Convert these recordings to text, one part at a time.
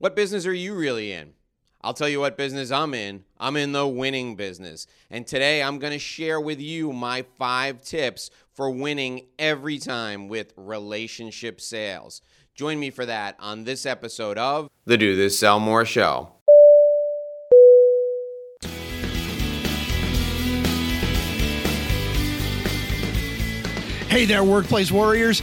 What business are you really in? I'll tell you what business I'm in. I'm in the winning business. And today I'm going to share with you my five tips for winning every time with relationship sales. Join me for that on this episode of the Do This Sell More Show. Hey there, workplace warriors.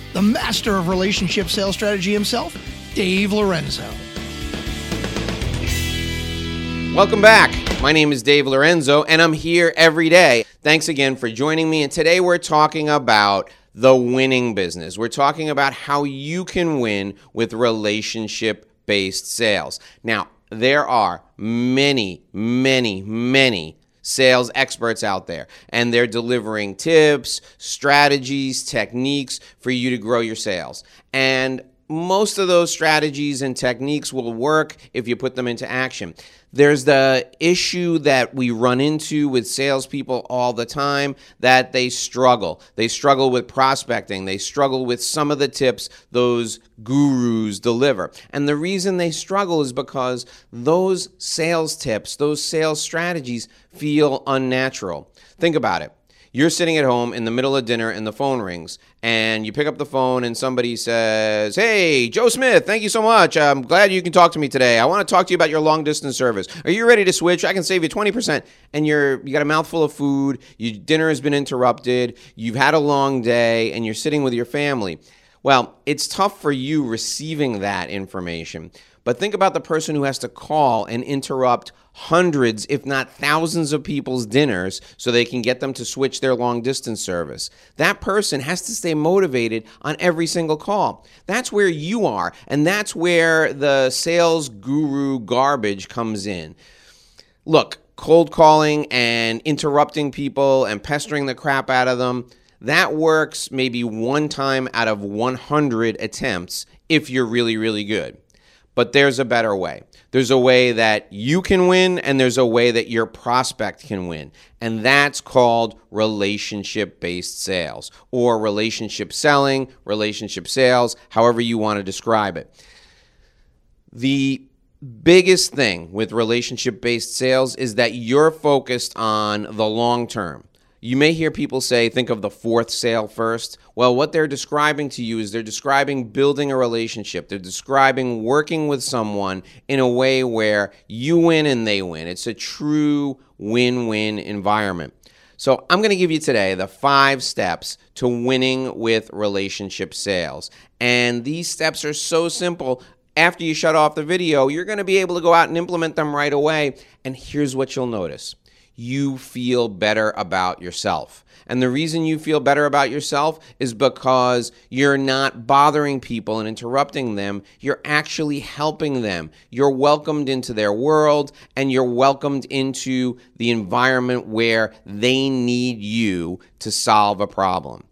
the master of relationship sales strategy himself, Dave Lorenzo. Welcome back. My name is Dave Lorenzo, and I'm here every day. Thanks again for joining me. And today we're talking about the winning business. We're talking about how you can win with relationship based sales. Now, there are many, many, many sales experts out there, and they're delivering tips, strategies, techniques for you to grow your sales. And most of those strategies and techniques will work if you put them into action. There's the issue that we run into with salespeople all the time that they struggle. They struggle with prospecting. They struggle with some of the tips those gurus deliver. And the reason they struggle is because those sales tips, those sales strategies feel unnatural. Think about it. You're sitting at home in the middle of dinner and the phone rings, and you pick up the phone and somebody says, Hey, Joe Smith, thank you so much. I'm glad you can talk to me today. I want to talk to you about your long distance service. Are you ready to switch? I can save you 20%. And you're you got a mouthful of food, your dinner has been interrupted, you've had a long day, and you're sitting with your family. Well, it's tough for you receiving that information. But think about the person who has to call and interrupt hundreds, if not thousands, of people's dinners so they can get them to switch their long distance service. That person has to stay motivated on every single call. That's where you are, and that's where the sales guru garbage comes in. Look, cold calling and interrupting people and pestering the crap out of them. That works maybe one time out of 100 attempts if you're really, really good. But there's a better way. There's a way that you can win, and there's a way that your prospect can win. And that's called relationship based sales or relationship selling, relationship sales, however you want to describe it. The biggest thing with relationship based sales is that you're focused on the long term. You may hear people say, think of the fourth sale first. Well, what they're describing to you is they're describing building a relationship. They're describing working with someone in a way where you win and they win. It's a true win win environment. So, I'm going to give you today the five steps to winning with relationship sales. And these steps are so simple. After you shut off the video, you're going to be able to go out and implement them right away. And here's what you'll notice you feel better about yourself. And the reason you feel better about yourself is because you're not bothering people and interrupting them. You're actually helping them. You're welcomed into their world and you're welcomed into the environment where they need you to solve a problem.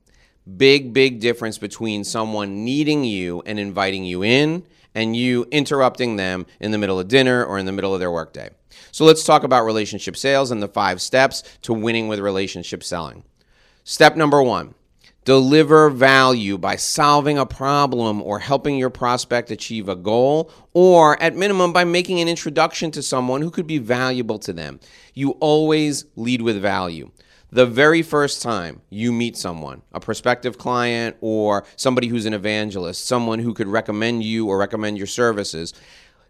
Big, big difference between someone needing you and inviting you in and you interrupting them in the middle of dinner or in the middle of their workday. So let's talk about relationship sales and the five steps to winning with relationship selling. Step number one deliver value by solving a problem or helping your prospect achieve a goal, or at minimum by making an introduction to someone who could be valuable to them. You always lead with value. The very first time you meet someone, a prospective client or somebody who's an evangelist, someone who could recommend you or recommend your services,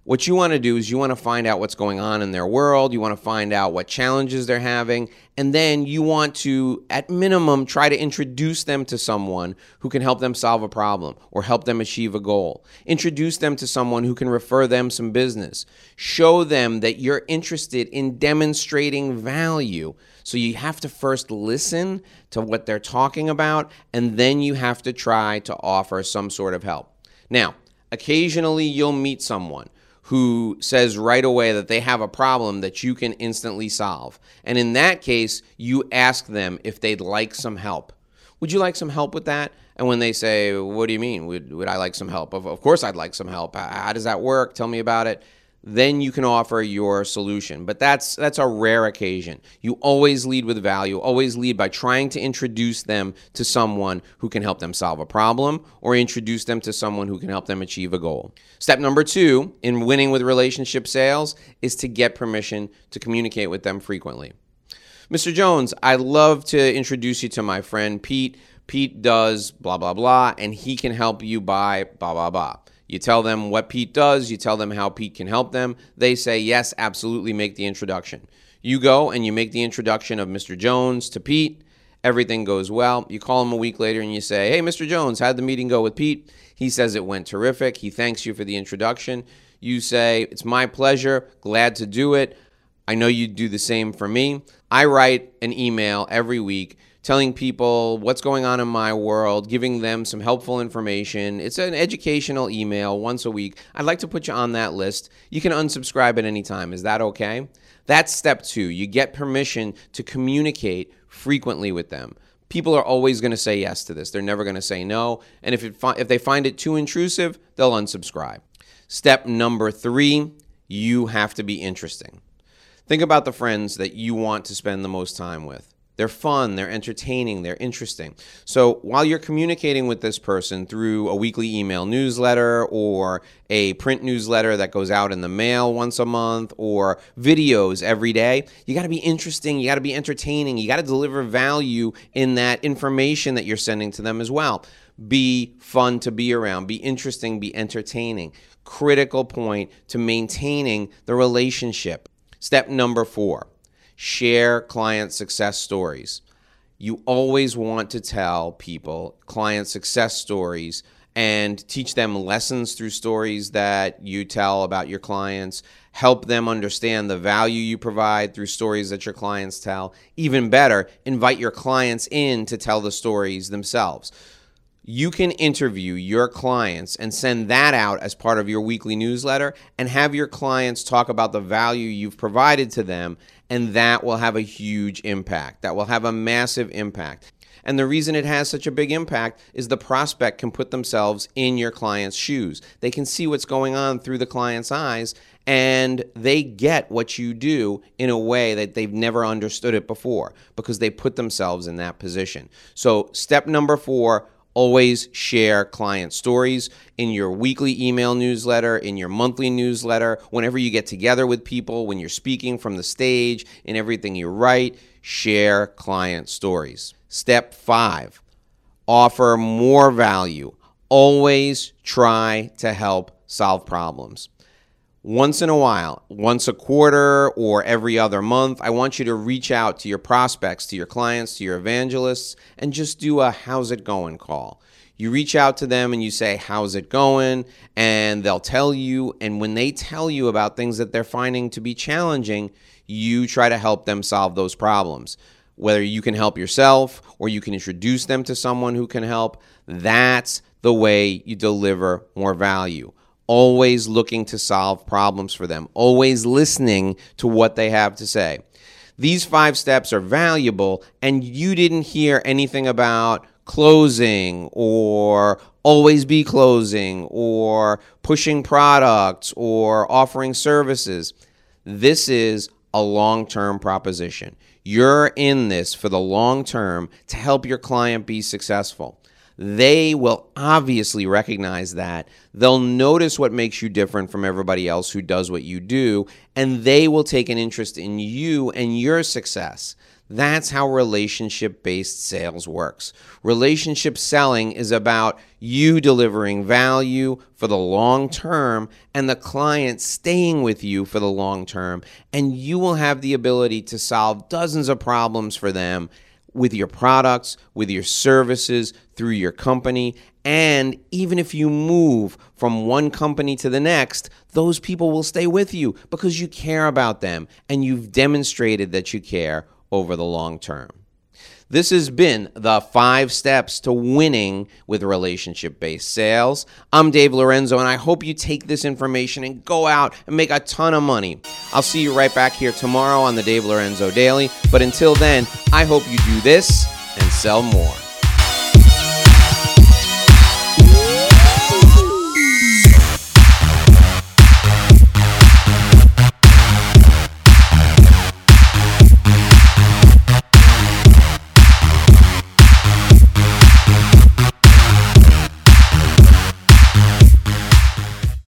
what you want to do is you want to find out what's going on in their world. You want to find out what challenges they're having. And then you want to, at minimum, try to introduce them to someone who can help them solve a problem or help them achieve a goal. Introduce them to someone who can refer them some business. Show them that you're interested in demonstrating value. So you have to first listen to what they're talking about, and then you have to try to offer some sort of help. Now, occasionally you'll meet someone who says right away that they have a problem that you can instantly solve. And in that case, you ask them if they'd like some help. Would you like some help with that? And when they say, What do you mean? Would, would I like some help? Of, of course, I'd like some help. How does that work? Tell me about it then you can offer your solution. But that's that's a rare occasion. You always lead with value, always lead by trying to introduce them to someone who can help them solve a problem or introduce them to someone who can help them achieve a goal. Step number 2 in winning with relationship sales is to get permission to communicate with them frequently. Mr. Jones, I'd love to introduce you to my friend Pete. Pete does blah blah blah and he can help you buy blah blah blah. You tell them what Pete does, you tell them how Pete can help them. They say, yes, absolutely, make the introduction. You go and you make the introduction of Mr. Jones to Pete. Everything goes well. You call him a week later and you say, hey, Mr. Jones, how'd the meeting go with Pete? He says it went terrific. He thanks you for the introduction. You say, it's my pleasure, glad to do it. I know you'd do the same for me. I write an email every week telling people what's going on in my world, giving them some helpful information. It's an educational email once a week. I'd like to put you on that list. You can unsubscribe at any time. Is that okay? That's step two. You get permission to communicate frequently with them. People are always going to say yes to this. They're never going to say no. And if, fi- if they find it too intrusive, they'll unsubscribe. Step number three you have to be interesting. Think about the friends that you want to spend the most time with. They're fun, they're entertaining, they're interesting. So while you're communicating with this person through a weekly email newsletter or a print newsletter that goes out in the mail once a month or videos every day, you got to be interesting, you got to be entertaining, you got to deliver value in that information that you're sending to them as well. Be fun to be around, be interesting, be entertaining. Critical point to maintaining the relationship. Step number four share client success stories. You always want to tell people client success stories and teach them lessons through stories that you tell about your clients. Help them understand the value you provide through stories that your clients tell. Even better, invite your clients in to tell the stories themselves you can interview your clients and send that out as part of your weekly newsletter and have your clients talk about the value you've provided to them, and that will have a huge impact. That will have a massive impact. And the reason it has such a big impact is the prospect can put themselves in your client's shoes. They can see what's going on through the client's eyes and they get what you do in a way that they've never understood it before because they put themselves in that position. So, step number four always share client stories in your weekly email newsletter, in your monthly newsletter, whenever you get together with people, when you're speaking from the stage, in everything you write, share client stories. Step five, offer more value. Always try to help solve problems once in a while, once a quarter or every other month, I want you to reach out to your prospects, to your clients, to your evangelists, and just do a how's it going call. You reach out to them and you say, How's it going? And they'll tell you. And when they tell you about things that they're finding to be challenging, you try to help them solve those problems. Whether you can help yourself or you can introduce them to someone who can help, that's the way you deliver more value always looking to solve problems for them, always listening to what they have to say. These five steps are valuable, and you didn't hear anything about closing or always be closing or pushing products or offering services. This is a long term proposition. You're in this for the long term to help your client be successful they will obviously recognize that. They'll notice what makes you different from everybody else who does what you do, and they will take an interest in you and your success. That's how relationship based sales works. Relationship selling is about you delivering value for the long term and the client staying with you for the long term. And you will have the ability to solve dozens of problems for them with your products, with your services, through your company. And even if you move from one company to the next, those people will stay with you because you care about them and you've demonstrated that you care over the long term. This has been the five steps to winning with relationship based sales. I'm Dave Lorenzo, and I hope you take this information and go out and make a ton of money. I'll see you right back here tomorrow on the Dave Lorenzo Daily. But until then, I hope you do this and sell more.